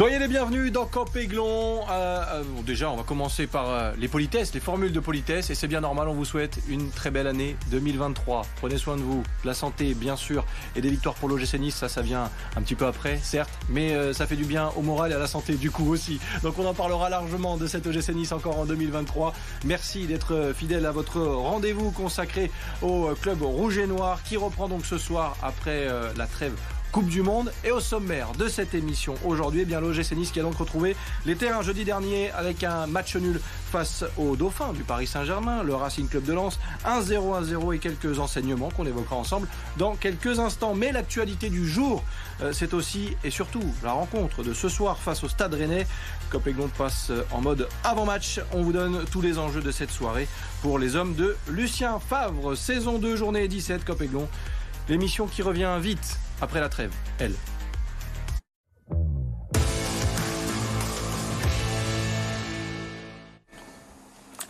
Soyez les bienvenus dans Campéglon. Euh, euh, déjà, on va commencer par euh, les politesses, les formules de politesse. Et c'est bien normal, on vous souhaite une très belle année 2023. Prenez soin de vous, la santé, bien sûr, et des victoires pour l'OGC Nice. Ça, ça vient un petit peu après, certes, mais ça fait du bien au moral et à la santé, du coup aussi. Donc, on en parlera largement de cette OGC Nice encore en 2023. Merci d'être fidèle à votre rendez-vous consacré au club rouge et noir qui reprend donc ce soir après la trêve Coupe du Monde. Et au sommaire de cette émission aujourd'hui, eh bien l'OGC Nice qui a donc retrouvé les terrains jeudi dernier avec un match nul face au Dauphin du Paris Saint-Germain, le Racing Club de Lens, 1-0-1-0 et quelques enseignements qu'on évoquera ensemble dans quelques instants. Mais l'actualité du jour, euh, c'est aussi et surtout la rencontre de ce soir face au Stade Rennais. Copéglon passe en mode avant-match. On vous donne tous les enjeux de cette soirée pour les hommes de Lucien Favre. Saison 2, journée 17, Copéglon. L'émission qui revient vite après la trêve, elle.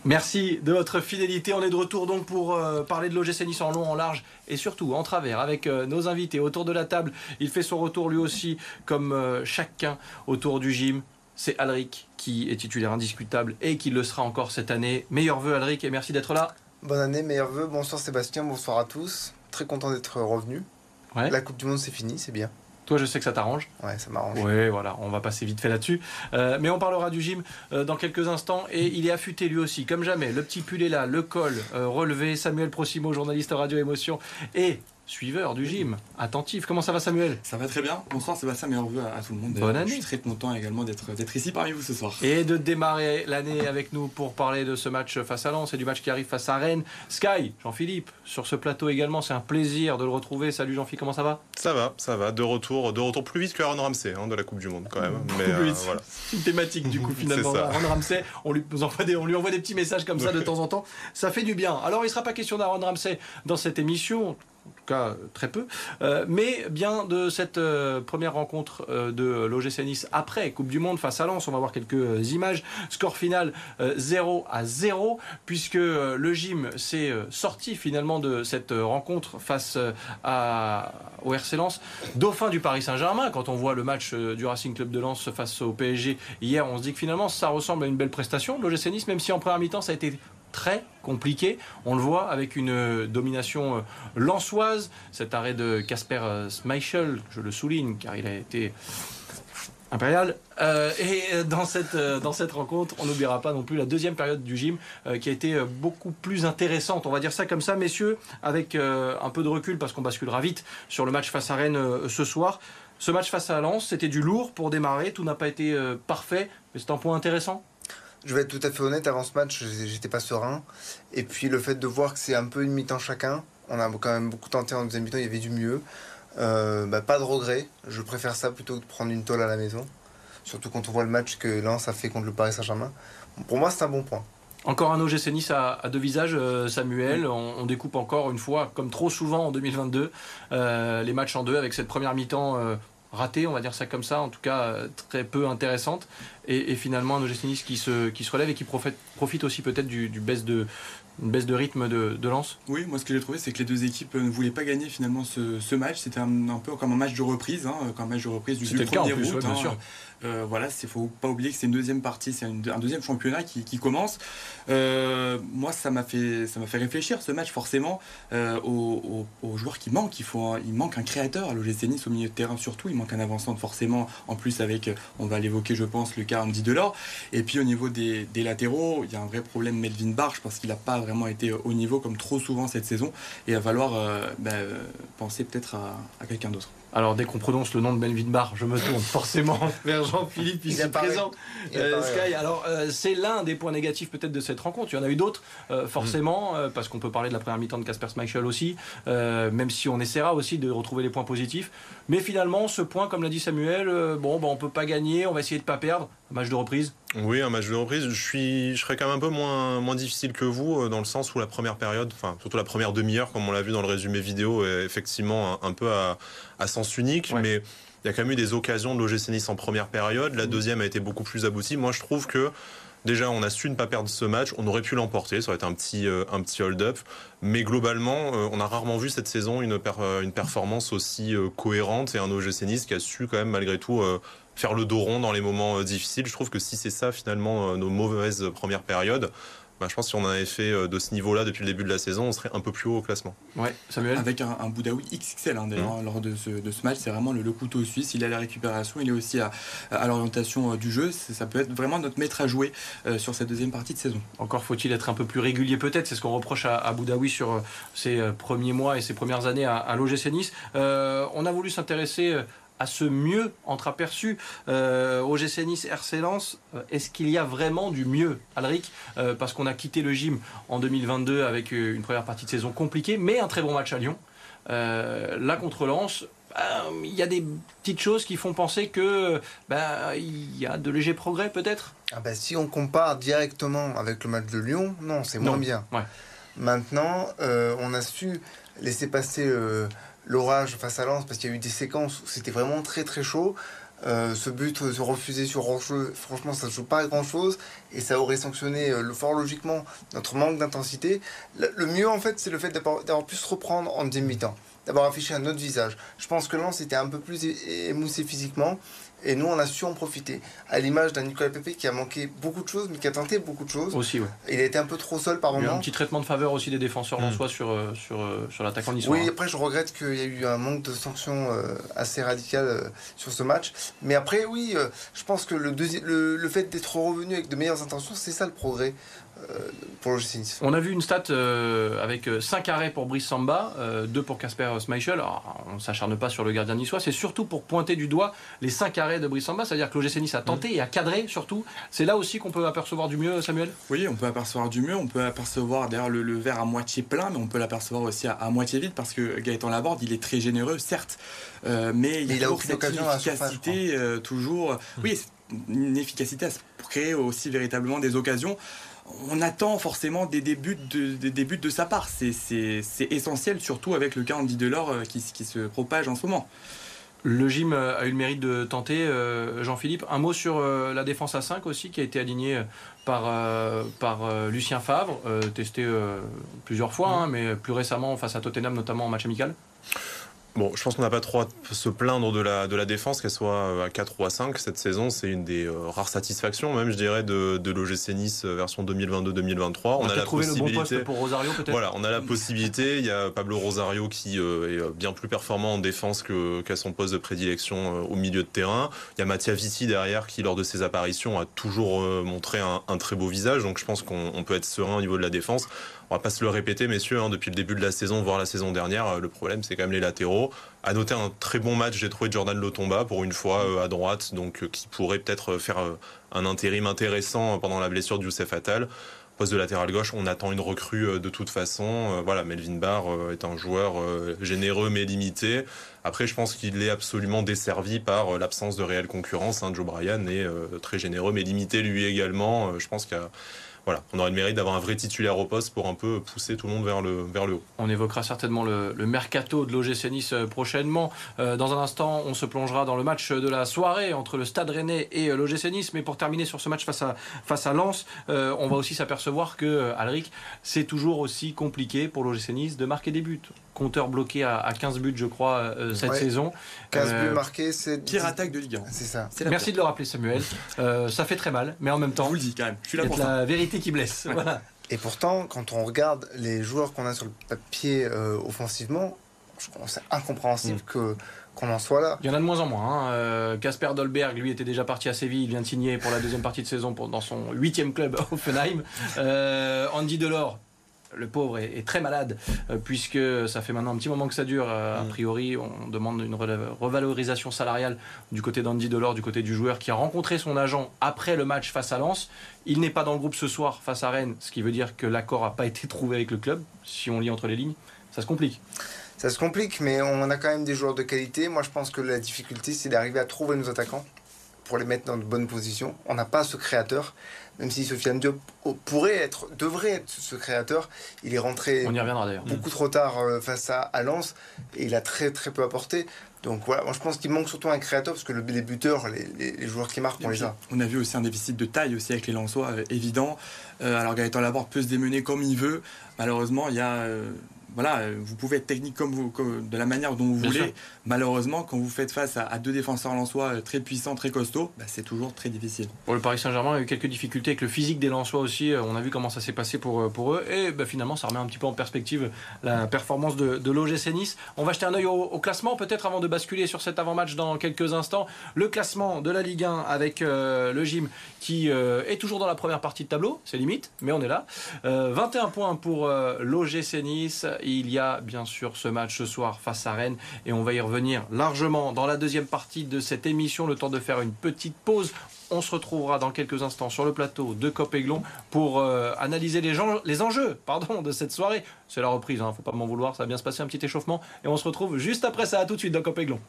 Merci de votre fidélité. On est de retour donc pour euh, parler de l'OGC Nice en long, en large et surtout en travers avec euh, nos invités autour de la table. Il fait son retour lui aussi comme euh, chacun autour du gym. C'est Alric qui est titulaire indiscutable et qui le sera encore cette année. Meilleurs vœux Alric et merci d'être là. Bonne année, meilleurs vœux. Bonsoir Sébastien, bonsoir à tous. Très content d'être revenu. La Coupe du Monde, c'est fini, c'est bien. Toi, je sais que ça t'arrange. Ouais, ça m'arrange. Oui, voilà, on va passer vite fait là-dessus. Euh, mais on parlera du gym euh, dans quelques instants. Et il est affûté lui aussi, comme jamais. Le petit pull est là, le col euh, relevé. Samuel Prosimo, journaliste radio émotion. Et suiveur du gym, attentif. Comment ça va Samuel? Ça va très bien. Bonsoir Sébastien, meilleurs vœux à, tout le monde. Bonne année. Je suis très content également d'être ici parmi vous ce soir. Et de démarrer l'année avec nous pour parler de ce match face à Lens et du match qui arrive face à Rennes. Sky, Jean-Philippe, sur ce plateau également, c'est un plaisir de le retrouver. Salut Jean-Philippe, comment ça va? Ça va, ça va. De retour, de retour plus vite que Aaron Ramsey hein, de la Coupe du Monde quand même. Mais euh, voilà. C'est une thématique du coup finalement. Aaron Ramsey, on lui, envoie des, on lui envoie des petits messages comme ça de temps en temps. Ça fait du bien. Alors il ne sera pas question d'Aaron Ramsey dans cette émission cas très peu, euh, mais bien de cette euh, première rencontre euh, de l'OGC Nice après Coupe du Monde face à Lens. On va voir quelques images. Score final 0 à 0, puisque le gym s'est sorti finalement de cette rencontre face au RC Lens. Dauphin du Paris Saint-Germain, quand on voit le match du Racing Club de Lens face au PSG hier, on se dit que finalement ça ressemble à une belle prestation de l'OGC même si en première mi-temps ça a été très compliqué. On le voit avec une euh, domination euh, lançoise. Cet arrêt de Casper euh, Schmeichel, je le souligne car il a été impérial. et dans cette, dans cette rencontre, on n'oubliera pas non plus la deuxième période du gym qui a été beaucoup plus intéressante. On va dire ça comme ça, messieurs, avec un peu de recul parce qu'on basculera vite sur le match face à Rennes ce soir. Ce match face à Lens, c'était du lourd pour démarrer. Tout n'a pas été parfait, mais c'est un point intéressant. Je vais être tout à fait honnête, avant ce match, j'étais pas serein. Et puis le fait de voir que c'est un peu une mi-temps chacun, on a quand même beaucoup tenté en deuxième mi-temps, il y avait du mieux. Euh, bah, pas de regret, je préfère ça plutôt que de prendre une tôle à la maison. Surtout quand on voit le match que Lens a fait contre le Paris Saint-Germain. Pour moi, c'est un bon point. Encore un OGC Nice à, deux visages, euh, Samuel. On, découpe encore une fois, comme trop souvent en 2022, euh, les matchs en deux avec cette première mi-temps ratée, on va dire ça comme ça, en tout cas très peu intéressante et, finalement un OGC Nice qui se, qui se relève et qui profite, profite aussi peut-être du, baisse de, une baisse de rythme de, de lance Oui, moi ce que j'ai trouvé, c'est que les deux équipes ne voulaient pas gagner finalement ce, match. C'était un, peu comme un match de reprise, hein, comme un match de reprise du, du premier route. bien hein. Euh, voilà, il faut pas oublier que c'est une deuxième partie, c'est un deuxième championnat qui, commence. Euh, moi, ça m'a fait, réfléchir ce match forcément euh, aux, joueurs qui manquent. Il faut, il manque un créateur à l'OGC Nice au milieu de terrain surtout. Il manque un avançant forcément. En plus avec, on va l'évoquer, je pense, le cas Andy Delors. Et puis au niveau des, latéraux, il y a un vrai problème Melvin Barge parce qu'il n'a pas vraiment été au niveau comme trop souvent cette saison. Et il va falloir penser peut-être à quelqu'un d'autre. Alors, dès qu'on prononce le nom de Melvin Barr, je me tourne forcément vers Jean-Philippe ici présent. Euh, Sky, alors euh, c'est l'un des points négatifs peut-être de cette rencontre. Il y en a eu d'autres, euh, forcément, mm. parce qu'on peut parler de la première mi-temps de Casper Schmeichel aussi, même si on essaiera aussi de retrouver les points positifs. Mais finalement, ce point, comme l'a dit Samuel, bon, bah, on peut pas gagner, on va essayer de pas perdre. Un match de reprise. Oui, un match de reprise. Je suis, je serais quand même un peu moins, moins difficile que vous dans le sens où la première période, enfin surtout la première demi-heure, comme on l'a vu dans le résumé vidéo, est effectivement un, peu à, à sens unique, mais il y a quand même eu des occasions de l'OGC Nice en première période. La mm. deuxième a été beaucoup plus aboutie. Moi, je trouve que déjà, on a su ne pas perdre ce match. On aurait pu l'emporter. Ça aurait été un petit, euh, un petit hold-up. Mais globalement, euh, on a rarement vu cette saison une, euh, une performance aussi cohérente et un OGC Nice qui a su quand même malgré tout faire le dos rond dans les moments difficiles. Je trouve que si c'est ça finalement nos mauvaises premières périodes, bah, je pense que si on avait fait euh, de ce niveau-là depuis le début de la saison, on serait un peu plus haut au classement. Ouais, Samuel? Avec un, un Boudaoui XXL hein, d'ailleurs, mmh. lors de ce, de ce match, c'est vraiment le, couteau suisse. Il est à la récupération, il est aussi à, à l'orientation euh, du jeu. Ça peut être vraiment notre maître à jouer euh, sur cette deuxième partie de saison. Encore faut-il être un peu plus régulier peut-être, c'est ce qu'on reproche à, à Boudaoui sur ses premiers mois et ses premières années à, à l'OGC Nice. on a voulu s'intéresser à ce mieux entreaperçu euh, au GC Nice RC Lens euh, Est-ce qu'il y a vraiment du mieux, Alric euh, Parce qu'on a quitté le gym en 2022 avec une première partie de saison compliquée, mais un très bon match à Lyon. là contre Lens, il y a des petites choses qui font penser que ben, il y a de légers progrès peut-être? Ah ben, si on compare directement avec le match de Lyon, non, c'est moins bien. Maintenant, on a su laisser passer l'orage face à Lens parce qu'il y a eu des séquences où c'était vraiment très très chaud. Euh, ce but se refuser sur Rocheux, franchement, ça ne joue pas à grand chose et ça aurait sanctionné euh, fort logiquement notre manque d'intensité. Le, mieux, en fait, c'est le fait d'avoir pu se reprendre en temps d'avoir affiché un autre visage. Je pense que Lens était un peu plus émoussé physiquement et nous, on a su en profiter. À l'image d'un Nicolas Pepe qui a manqué beaucoup de choses, mais qui a tenté beaucoup de choses. Aussi, ouais. Il a été un peu trop seul par moment. Il y a un petit traitement de faveur aussi des défenseurs mmh. sur, euh, sur, euh, sur l'attaquant niçois. Oui, après, je regrette qu'il y a eu un manque de sanctions euh, assez radical sur ce match. Mais après, oui, je pense que le, le, le fait d'être revenu avec de meilleures intentions, c'est ça le progrès. Euh, On a vu une stat euh, avec 5 euh, arrêts pour Brice Samba, 2 pour Casper Schmeichel. on ne s'acharne pas sur le gardien niçois, c'est surtout pour pointer du doigt les 5 arrêts de Brice Samba, c'est-à-dire que l'OGC Nice a tenté mm. et a cadré surtout. C'est là aussi qu'on peut apercevoir du mieux, Samuel? Oui, on peut apercevoir du mieux, on peut apercevoir d'ailleurs le, verre à moitié plein, mais on peut l'apercevoir aussi à, moitié vide parce que Gaëtan Laborde, il est très généreux, certes, mais il, y a toujours cette efficacité, toujours. Mm. Oui, une efficacité à créer aussi véritablement des occasions on attend forcément des débuts de, des de sa part. C'est essentiel, surtout avec le cas Andy Delors euh, qui, qui se propage en ce moment. Le gym euh, a eu le mérite de tenter, euh, Jean-Philippe. Un mot sur la défense à 5 aussi, qui a été alignée par, par Lucien Favre, testé plusieurs fois, hein, mais plus récemment face à Tottenham, notamment en match amical. Bon, je pense qu'on n'a pas trop à se plaindre de la, de la défense, qu'elle soit euh, à 4 ou à 5 cette saison. C'est une des euh, rares satisfactions, même, je dirais, de, de l'OGC Nice euh, version 2022-2023. On, a, la possibilité. pour Rosario, peut-être Voilà, on a la possibilité. Il y a Pablo Rosario qui est bien plus performant en défense qu'à son poste de prédilection au milieu de terrain. Il y a Mattia Vitti derrière qui, lors de ses apparitions, a toujours montré un, un très beau visage. Donc, je pense qu'on peut être serein au niveau de la défense on va pas se le répéter, messieurs, hein, depuis le début de la saison, voire la saison dernière, euh, le problème c'est quand même les latéraux. À noter un très bon match, j'ai trouvé Jordan Lotomba pour une fois euh, à droite, donc euh, qui pourrait peut-être faire un intérim intéressant pendant la blessure de Youssef Attal. Poste de latéral gauche, on attend une recrue de toute façon. Voilà, Melvin Barr est un joueur généreux mais limité. Après, je pense qu'il est absolument desservi par l'absence de réelle concurrence. Hein. Joe Bryan est très généreux mais limité lui également. Je pense qu'il y a on aurait le mérite d'avoir un vrai titulaire au poste pour un peu pousser tout le monde vers le, haut. On évoquera certainement le, mercato de l'OGC Nice euh, prochainement. Euh, dans un instant, on se plongera dans le match de la soirée entre le Stade Rennais et euh, l'OGC Nice. Mais pour terminer sur ce match face à, face Lens, on va aussi s'apercevoir que, Alric, c'est toujours aussi compliqué pour l'OGC Nice de marquer des buts compteur bloqué à, 15 buts, je crois, euh, cette saison. 15 buts euh, marqués, c'est. Pire attaque de Ligue 1. C'est ça. Merci de le rappeler, Samuel. Euh, ça fait très mal, mais en même temps. Je vous le dis quand même. Je suis là pour la vérité qui blesse. Voilà. Et pourtant, quand on regarde les joueurs qu'on a sur le papier offensivement, c'est incompréhensible mm. que qu'on en soit là. Il y en a de moins en moins. Casper hein. Dolberg, lui, était déjà parti à Séville. Il vient de signer pour la deuxième partie de saison pour, dans son huitième club, Offenheim. Andy Delors, le pauvre est, très malade, euh, puisque ça fait maintenant un petit moment que ça dure. Euh, a mm. priori, on demande une revalorisation salariale du côté d'Andy Delors, du côté du joueur qui a rencontré son agent après le match face à Lens. Il n'est pas dans le groupe ce soir face à Rennes, ce qui veut dire que l'accord n'a pas été trouvé avec le club, si on lit entre les lignes. Ça se complique. Ça se complique, mais on a quand même des joueurs de qualité. Moi, je pense que la difficulté, c'est d'arriver à trouver nos attaquants pour les mettre dans de bonnes positions. On n'a pas ce créateur même si Sofiane Diop pourrait être, devrait être ce créateur, il est rentré beaucoup trop tard euh, face à, à Lens et il a très très peu apporté. Donc voilà, moi je pense qu'il manque surtout un créateur parce que les buteurs, les, joueurs qui marquent, on les a. On a vu aussi un déficit de taille aussi avec les Lensois, euh, évident. Euh, alors Gaëtan Laborde peut se démener comme il veut. Malheureusement, il y a voilà, vous pouvez être technique comme vous, de la manière dont vous voulez. Malheureusement, quand vous faites face à, deux défenseurs lensois très puissants, très costauds, bah, c'est toujours très difficile. Pour le Paris Saint-Germain, il y a eu quelques difficultés avec le physique des lensois aussi. On a vu comment ça s'est passé pour, pour eux. Et bah, finalement, ça remet un petit peu en perspective la performance de, de l'OGC Nice. On va jeter un œil au, classement, peut-être avant de basculer sur cet avant-match dans quelques instants. Le classement de la Ligue 1 avec euh, le gym qui euh, est toujours dans la première partie de tableau. C'est limite, mais on est là. 21 euh, points pour l'OGC Nice. Il y a bien sûr ce match ce soir face à Rennes et on va y revenir largement dans la deuxième partie de cette émission. Le temps de faire une petite pause. On se retrouvera dans quelques instants sur le plateau de Copéglon pour euh, analyser les, enjeux pardon, de cette soirée. C'est la reprise, il hein, ne faut pas m'en vouloir, ça va bien se passer un petit échauffement. Et on se retrouve juste après ça, à tout de suite dans Copéglon.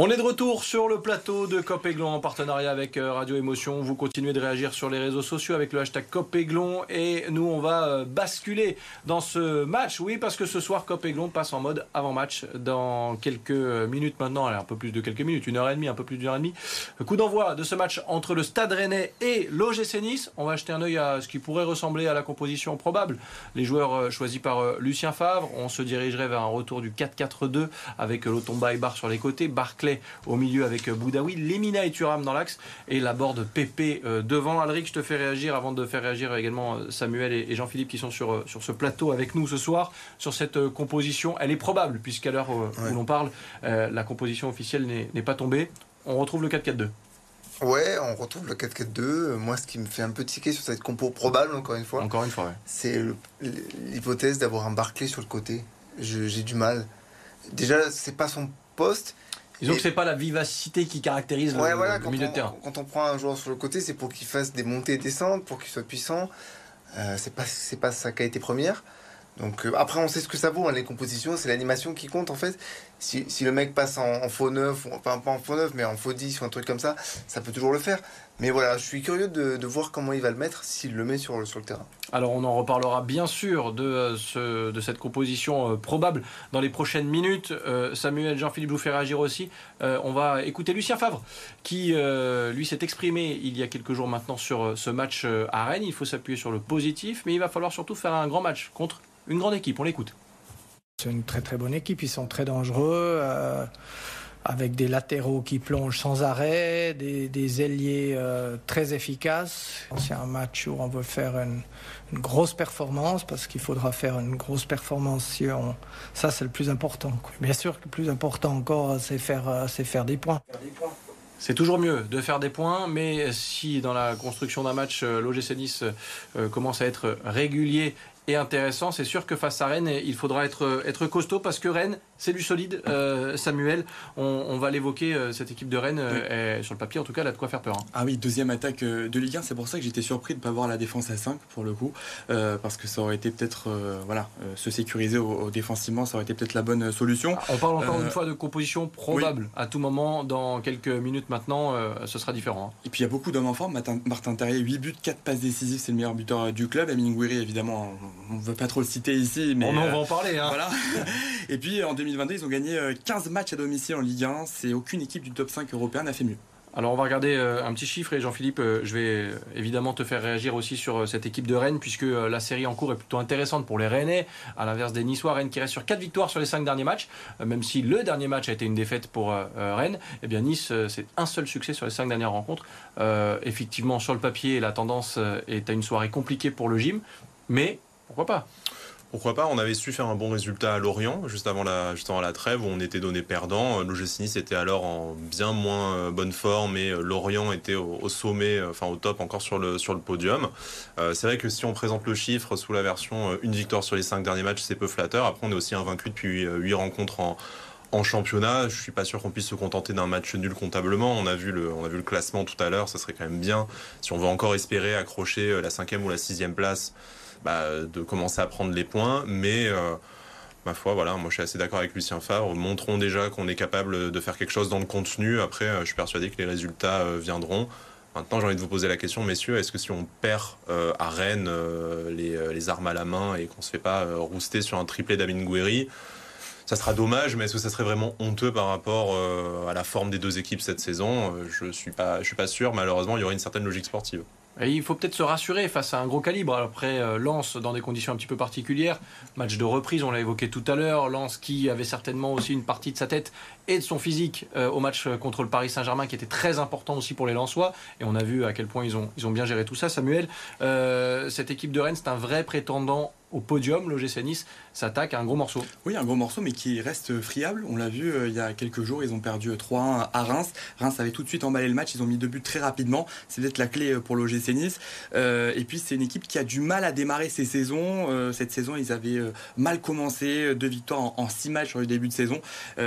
On est de retour sur le plateau de Copéglon en partenariat avec euh, Radio Émotion. Vous continuez de réagir sur les réseaux sociaux avec le hashtag Copéglon et nous on va euh, basculer dans ce match. Oui, parce que ce soir Copéglon passe en mode avant-match dans quelques minutes maintenant, un peu plus de quelques minutes, une heure et demie, un peu plus d'une heure et demie. Coup d'envoi de ce match entre le Stade Rennais et l'OGC Nice. On va jeter un œil à ce qui pourrait ressembler à la composition probable. Les joueurs euh, choisis par Lucien Favre. On se dirigerait vers un retour du 4-4-2 avec Lotomba et Bar sur les côtés, Barclay au milieu avec euh, Boudaoui, Lemina et Thuram dans l'axe et la borde Pépé euh, devant. Alric, je te fais réagir avant de faire réagir également euh, Samuel et Jean-Philippe qui sont sur, sur ce plateau avec nous ce soir sur cette composition. Elle est probable puisqu'à l'heure où l'on parle, la composition officielle n'est pas tombée. On retrouve le 4-4-2. Ouais, on retrouve le 4-4-2. Moi, ce qui me fait un peu tiquer sur cette compo probable, encore une fois, encore une fois, c'est l'hypothèse d'avoir un Barclay sur le côté. J'ai du mal. Déjà, c'est pas son poste. Disons que c'est pas la vivacité qui caractérise le, milieu de terrain. Quand on prend un joueur sur le côté, c'est pour qu'il fasse des montées et descentes, pour qu'il soit puissant. Euh, c'est pas c'est pas sa qualité première. Donc euh, après, on sait ce que ça vaut. Hein, les compositions, c'est l'animation qui compte en fait. Si, le mec passe en, faux neuf, enfin pas en faux neuf, mais en faux 10 ou un truc comme ça, ça peut toujours le faire. Mais voilà, je suis curieux de, voir comment il va le mettre s'il le met sur, sur le terrain. Alors on en reparlera bien sûr de, euh, ce, de cette composition euh, probable dans les prochaines minutes. Samuel, Jean-Philippe vous fait réagir aussi. on va écouter Lucien Favre qui lui s'est exprimé il y a quelques jours maintenant sur ce match à Rennes. Il faut s'appuyer sur le positif, mais il va falloir surtout faire un grand match contre une grande équipe, on l'écoute. C'est une très très bonne équipe, ils sont très dangereux, euh, avec des latéraux qui plongent sans arrêt, des, ailiers euh, très efficaces. C'est un match où on veut faire une, grosse performance, parce qu'il faudra faire une grosse performance si on... Ça, c'est le plus important. Bien sûr que le plus important encore, c'est faire, euh, c'est faire des points. C'est toujours mieux de faire des points, mais si dans la construction d'un match, l'OGC Nice commence à être régulier et intéressant. C'est sûr que face à Rennes, il faudra être, être costaud parce que Rennes, c'est du solide. Euh, Samuel, on, va l'évoquer, euh, cette équipe de Rennes, euh, sur le papier en tout cas, elle a de quoi faire peur. Hein. Ah oui, deuxième attaque de Ligue 1, c'est pour ça que j'étais surpris de ne pas voir la défense à 5 pour le coup, parce que ça aurait été peut-être, voilà, se sécuriser au, défensivement, ça aurait été peut-être la bonne solution. Ah, on parle encore une fois de composition probable. À tout moment, dans quelques minutes maintenant, ce sera différent. Hein. Et puis il y a beaucoup d'hommes en forme. Martin, Martin Terrier, 8 buts, 4 passes décisives, c'est le meilleur buteur du club. Amin Gouiri, évidemment, on ne veut pas trop le citer ici, mais. on va en parler. Hein. Voilà. Et puis en 2022, ils ont gagné 15 euh, matchs à domicile en Ligue 1. C'est aucune équipe du top 5 européen n'a fait mieux. Alors on va regarder euh, un petit chiffre et Jean-Philippe, euh, je vais évidemment te faire réagir aussi sur cette équipe de Rennes puisque la série en cours est plutôt intéressante pour les Rennais, à l'inverse des Niçois. Rennes qui reste sur 4 victoires sur les 5 derniers matchs, même si le dernier match a été une défaite pour Rennes. Eh bien Nice, c'est un seul succès sur les 5 dernières rencontres. effectivement, sur le papier, la tendance est à une soirée compliquée pour le gym, mais pourquoi pas? Pourquoi pas? On avait su faire un bon résultat à Lorient, juste avant la, juste avant la trêve, où on était donné perdant. L'OGC Nice était alors en bien moins euh, bonne forme et euh, Lorient était au, sommet, euh, enfin au top encore sur le, podium. c'est vrai que si on présente le chiffre sous la version une victoire sur les cinq derniers matchs, c'est peu flatteur. Après, on est aussi invaincu depuis huit rencontres en, championnat, je suis pas sûr qu'on puisse se contenter d'un match nul comptablement. On a vu le, on a vu le classement tout à l'heure. Ça serait quand même bien si on veut encore espérer accrocher la cinquième ou la sixième place bah, de commencer à prendre les points. Mais euh, ma foi, voilà, moi je suis assez d'accord avec Lucien Favre. Montrons déjà qu'on est capable de faire quelque chose dans le contenu. Après, euh, je suis persuadé que les résultats euh, viendront. Maintenant, j'ai envie de vous poser la question, messieurs, est-ce que si on perd à Rennes les, les, armes à la main et qu'on se fait pas rouster sur un triplé d'Amin Gouiri, ça sera dommage, mais est-ce que ça serait vraiment honteux par rapport à la forme des deux équipes cette saison? Je suis suis pas sûr. Malheureusement, il y aurait une certaine logique sportive. Il faut peut-être se rassurer face à un gros calibre. Après, euh, Lens dans des conditions un petit peu particulières. Match de reprise, on l'a évoqué tout à l'heure. Lens qui avait certainement aussi une partie de sa tête et de son physique euh, au match contre le Paris Saint-Germain qui était très important aussi pour les Lensois. Et on a vu à quel point ils ont, ils ont bien géré tout ça. Samuel, euh, cette équipe de Rennes, c'est un vrai prétendant au podium, l'OGC Nice s'attaque à un gros morceau. Oui, un gros morceau, mais qui reste friable. On l'a vu euh, il y a quelques jours, ils ont perdu 3-1 à Reims. Reims avait tout de suite emballé le match, ils ont mis deux buts très rapidement. C'est peut-être la clé euh, pour l'OGC Nice. Euh, et puis, c'est une équipe qui a du mal à démarrer ses saisons. cette saison, ils avaient mal commencé, deux victoires en, six matchs sur le début de saison.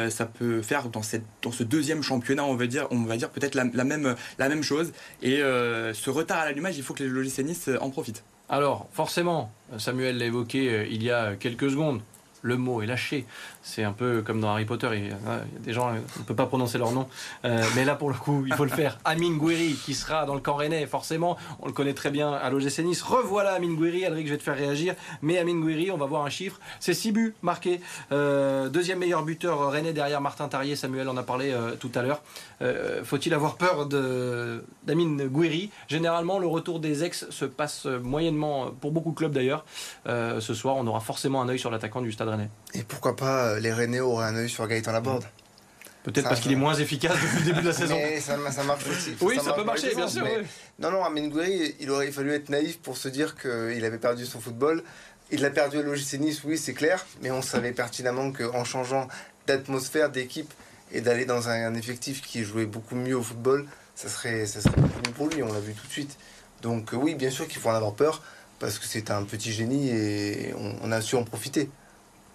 ça peut faire dans, cette, dans ce deuxième championnat, on va dire, on va dire peut-être la, même, la même chose. Et ce retard à l'allumage, il faut que l'OGC Nice en profite. Alors, forcément, Samuel l'a évoqué euh, il y a quelques secondes, secondes le mot est lâché. C'est un peu comme dans Harry Potter, il y a, des gens, on ne peut pas prononcer leur nom. Euh, mais là, pour le coup, il faut le faire. Amine Gouiri, qui sera dans le camp rennais, forcément, on le connaît très bien à l'OGC Nice. Revoilà Amine Gouiri, Alric, je vais te faire réagir. Mais Amine Gouiri, on va voir un chiffre. C'est 6 buts marqués. Euh, deuxième meilleur buteur rennais derrière Martin Tarier. Samuel en a parlé euh, tout à l'heure. Faut-il avoir peur d'Amine Gouiri? Généralement, le retour des ex se passe moyennement, pour beaucoup de clubs d'ailleurs. ce soir, on aura forcément un œil sur l'attaquant du Stade Rennais. Et pourquoi pas les Rennais auraient un œil sur Gaëtan Laborde. Peut-être parce qu'il est moins efficace depuis le début de la saison. ça, marche aussi. Oui, ça, peut marcher, bien sûr. Non, non, Amin Gouiri, il aurait fallu être naïf pour se dire qu'il avait perdu son football. Il l'a perdu à l'OGC Nice, oui, c'est clair, mais on savait pertinemment qu'en changeant d'atmosphère, d'équipe et d'aller dans un, effectif qui jouait beaucoup mieux au football, ça serait, ça serait mieux pour lui, on l'a vu tout de suite. Donc oui, bien sûr qu'il faut en avoir peur, parce que c'est un petit génie et on a su en profiter.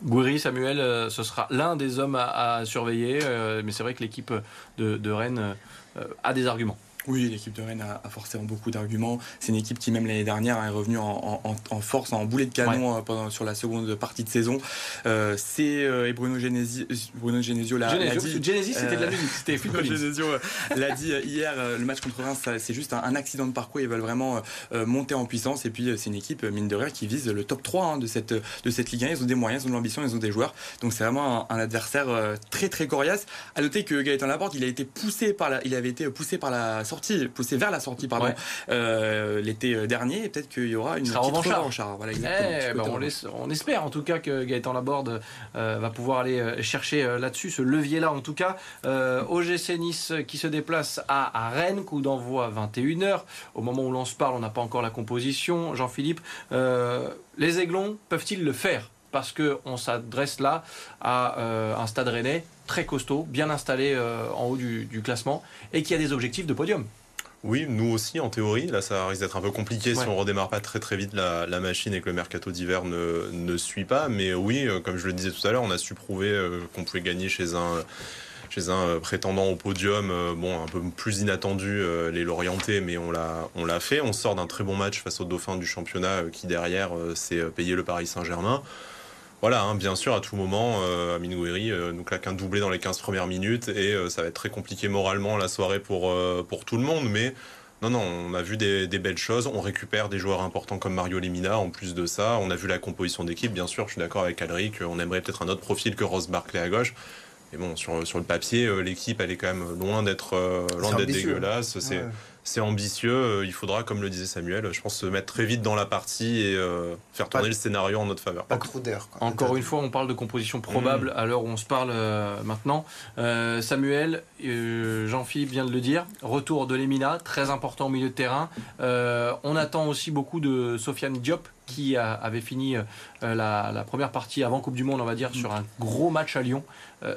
Gouiri, Samuel, euh, ce sera l'un des hommes à, surveiller, euh, mais c'est vrai que l'équipe de, Rennes euh, a des arguments. Oui, l'équipe de Rennes a, forcément beaucoup d'arguments. C'est une équipe qui, même l'année dernière, est revenue en, force, en boulet de canon euh, pendant, sur la seconde partie de saison. Euh, c'est euh, et Bruno Genesio, Bruno Genesio l'a dit. Genesis, c'était de la musique, c'était Genesio l'a dit hier, le match contre Reims, c'est juste un, accident de parcours. Ils veulent vraiment monter en puissance. Et puis, c'est une équipe, mine de rien, qui vise le top 3 hein, de, cette, de cette Ligue 1. Ils ont des moyens, ils ont de l'ambition, ils ont des joueurs. Donc, c'est vraiment un, adversaire très, très coriace. À noter que Gaëtan Laporte, il a été poussé par la, il avait été poussé par la sortie, poussé vers la sortie, pardon, euh, l'été euh, dernier. Et peut-être qu'il y aura une petite revanche. Voilà, eh, ben, on, on, espère en tout cas que Gaëtan Laborde euh, va pouvoir aller chercher là-dessus, ce levier-là en tout cas. OGC Nice qui se déplace à, Rennes, coup d'envoi 21h. Au moment où l'on se parle, on n'a pas encore la composition. Jean-Philippe, les Aiglons peuvent-ils le faire? Parce qu'on s'adresse là à un stade rennais très costaud, bien installé en haut du, classement et qui a des objectifs de podium. Oui, nous aussi en théorie. Là, ça risque d'être un peu compliqué si on redémarre pas très très vite la, machine et que le mercato d'hiver ne, ne, suit pas. Mais oui, euh, comme je le disais tout à l'heure, on a su prouver euh, qu'on pouvait gagner chez un chez un euh, prétendant au podium, bon, un peu plus inattendu, les Lorientais, mais on l'a, on l'a fait. On sort d'un très bon match face au dauphin du championnat qui derrière s'est payé le Paris Saint-Germain. Voilà, hein, bien sûr, à tout moment, euh, Amin Gouiri euh, nous claque un doublé dans les 15 premières minutes et euh, ça va être très compliqué moralement la soirée pour, pour tout le monde. Mais non, non, on a vu des, belles choses. On récupère des joueurs importants comme Mario Lemina en plus de ça. On a vu la composition d'équipe, bien sûr. Je suis d'accord avec Alric. On aimerait peut-être un autre profil que Ross Barclay à gauche. Mais bon, sur, sur le papier, l'équipe, elle est quand même loin d'être loin d'être dégueulasse. C'est c'est ambitieux. Euh, il faudra, comme le disait Samuel, je pense se mettre très vite dans la partie et euh, faire tourner le scénario en notre faveur. Pas trop d'air. Encore une fois, on parle de composition probable mm. à l'heure où on se parle euh, maintenant. Samuel, Jean-Philippe vient de le dire, retour de Lemina, très important au milieu de terrain. on attend aussi beaucoup de Sofiane Diop qui avait fini la, première partie avant Coupe du Monde, on va dire, sur un gros match à Lyon.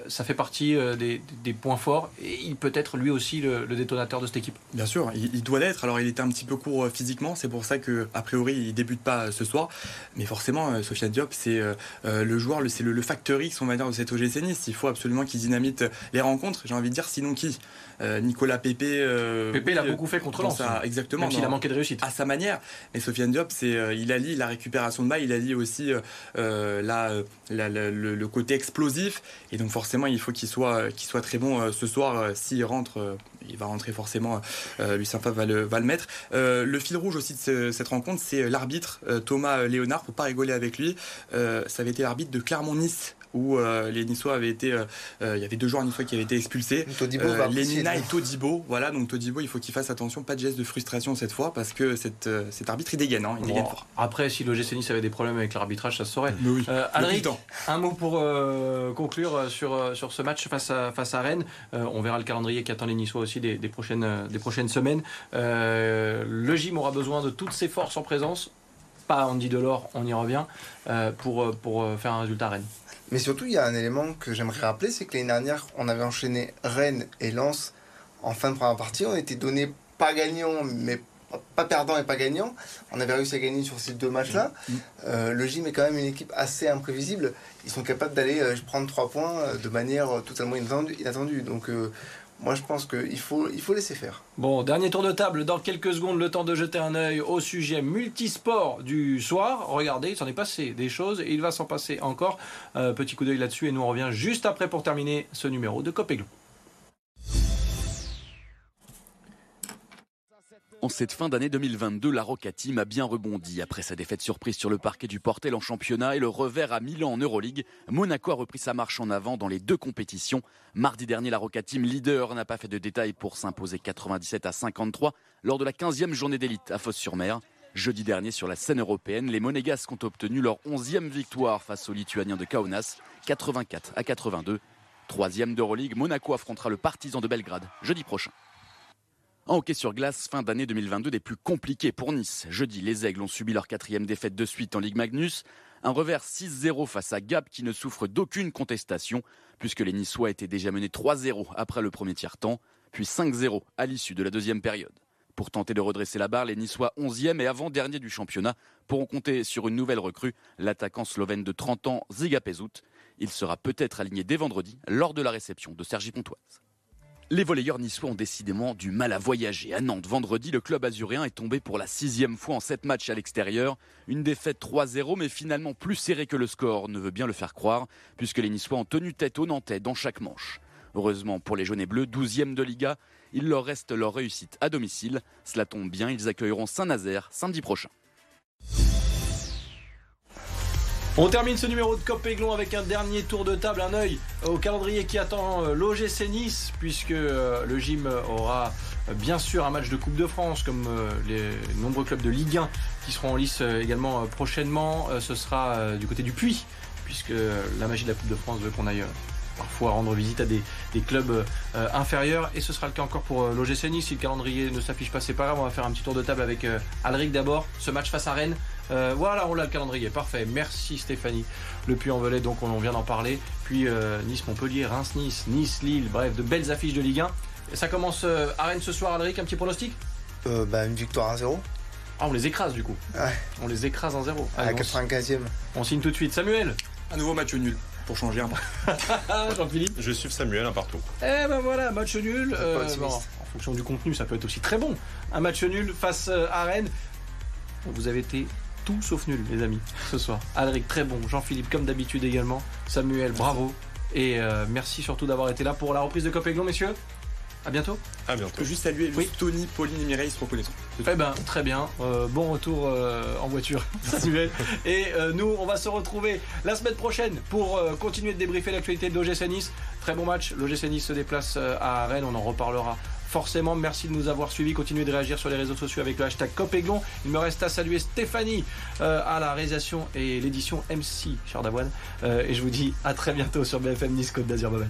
ça fait partie des, points forts et il peut être lui aussi le, le détonateur de cette équipe. Bien sûr, il, doit l'être. Alors, il était un petit peu court euh, physiquement, c'est pour ça que a priori il débute pas euh, ce soir. Mais forcément, euh, Sofiane Diop, c'est le joueur, c'est le, le, facteur X, on va dire, de cette OGC Nice. Il faut absolument qu'il dynamite les rencontres. J'ai envie de dire, sinon qui? Nicolas Pépé. Pépé l'a beaucoup fait contre Lens. Exactement. Même il a manqué de réussite. À sa manière. Mais Sofiane Diop, c'est il allie la récupération de balle, il allie aussi la, le, côté explosif. Et donc forcément, il faut qu'il soit, qu'il soit très bon ce soir. S'il rentre, il va rentrer forcément. Lucien Favre va le, va le mettre. Euh, le fil rouge aussi de cette rencontre, c'est l'arbitre euh, Thomas Léonard, pour pas rigoler avec lui. Euh, ça avait été l'arbitre de Clermont-Nice où les Niçois avaient été, il y avait deux joueurs niçois qui avaient été expulsés. Todibo Lenina et Todibo. Voilà, donc Todibo, il faut qu'il fasse attention, pas de geste de frustration cette fois parce que cet arbitre il dégaine, hein, il dégaine fort. Après, si l'OGC Nice avait des problèmes avec l'arbitrage, ça se saurait. Oui. un mot pour conclure sur, sur ce match face à, face à Rennes. on verra le calendrier qui attend les Niçois aussi des, des prochaines, des prochaines semaines. le gym aura besoin de toutes ses forces en présence pas Andy Delors, on y revient, euh, pour, euh, pour euh, faire un résultat Rennes. Mais surtout, il y a un élément que j'aimerais rappeler, c'est que l'année dernière, on avait enchaîné Rennes et Lens en fin de première partie. On était donné pas gagnant, mais pas perdant et pas gagnant. On avait réussi à gagner sur ces deux matchs-là. Mm. le gym est quand même une équipe assez imprévisible. Ils sont capables d'aller prendre trois points de manière totalement inattendue. Donc moi, je pense qu'il faut, il faut laisser faire. Bon, dernier tour de table. Dans quelques secondes, le temps de jeter un œil au sujet multisport du soir. Regardez, il s'en est passé des choses et il va s'en passer encore. Euh, petit coup d'œil là-dessus et nous on revient juste après pour terminer ce numéro de Copéglon. En cette fin d'année 2022, la Roca Team a bien rebondi. Après sa défaite surprise sur le parquet du Portel en championnat et le revers à Milan en Euroleague, Monaco a repris sa marche en avant dans les deux compétitions. Mardi dernier, la Roca Team leader n'a pas fait de détails pour s'imposer 97 à 53 lors de la 15e journée d'élite à Fos-sur-Mer. Jeudi dernier, sur la scène européenne, les Monégasques ont obtenu leur 11e victoire face aux Lituaniens de Kaunas, 84 à 82. Troisième d'Euroleague, Monaco affrontera le Partisan de Belgrade jeudi prochain. En hockey sur glace, fin d'année 2022 des plus compliqués pour Nice. Jeudi, les Aigles ont subi leur quatrième défaite de suite en Ligue Magnus. Un revers 6-0 face à Gap qui ne souffre d'aucune contestation, puisque les Niçois étaient déjà menés 3-0 après le premier tiers-temps, puis 5-0 à l'issue de la deuxième période. Pour tenter de redresser la barre, les Niçois 11e et avant-dernier du championnat pourront compter sur une nouvelle recrue, l'attaquant slovène de 30 ans Ziga Pezout. Il sera peut-être aligné dès vendredi lors de la réception de Sergi Pontoise. Les volleyeurs niçois ont décidément du mal à voyager. À Nantes, vendredi, le club azuréen est tombé pour la sixième fois en sept matchs à l'extérieur. Une défaite 3-0, mais finalement plus serrée que le score ne veut bien le faire croire, puisque les Niçois ont tenu tête aux Nantais dans chaque manche. Heureusement pour les jaunes et bleus, 12e de Liga, il leur reste leur réussite à domicile. Cela tombe bien, ils accueilleront Saint-Nazaire samedi prochain. On termine ce numéro de Cop Aiglon avec un dernier tour de table, un œil au calendrier qui attend euh, l'OGC Nice, puisque euh, le gym aura euh, bien sûr un match de Coupe de France, comme les nombreux clubs de Ligue 1 qui seront en lice également prochainement. Ce sera du côté du Puy, puisque la magie de la Coupe de France veut qu'on aille parfois rendre visite à des, clubs inférieurs. Et ce sera le cas encore pour l'OGC Nice. Si le calendrier ne s'affiche pas, c'est pas grave. On va faire un petit tour de table avec Alric d'abord. Ce match face à Rennes. Euh, voilà, on a le calendrier, parfait. Merci Stéphanie. Le Puy-en-Velay, donc on vient d'en parler. Puis euh, Nice-Montpellier, Reims-Nice, Nice-Lille, bref, de belles affiches de Ligue 1. ça commence euh, à Rennes ce soir, Alric, un petit pronostic? Bah, Une victoire à 0. Ah, on les écrase du coup. Ouais. On les écrase en 0. À la 95e. On signe tout de suite. Samuel? Un nouveau match nul pour changer un Jean-Philippe Je suis Samuel, un partout. Eh ben voilà, match nul. en fonction du contenu, ça peut être aussi très bon. Un match nul face à Rennes. Vous avez été tout sauf nul, les amis, ce soir. Alric, très bon. Jean-Philippe, comme d'habitude également. Samuel, bravo. Et euh, merci surtout d'avoir été là pour la reprise de Copéglon, messieurs. À bientôt. À bientôt. Juste saluer oui. Tony, Pauline et Mireille se reconnaissent. Eh ben, très bien. Euh, bon retour euh, en voiture, Samuel. et nous, on va se retrouver la semaine prochaine pour continuer de débriefer l'actualité de l'OGC Nice. Très bon match. L'OGC Nice se déplace à Rennes. On en reparlera forcément. Merci de nous avoir suivis. Continuez de réagir sur les réseaux sociaux avec le hashtag Copéglon. Il me reste à saluer Stéphanie euh, à la réalisation et l'édition MC Chardavoine. Euh, et je vous dis à très bientôt sur BFM Nice Côte d'Azur. Bye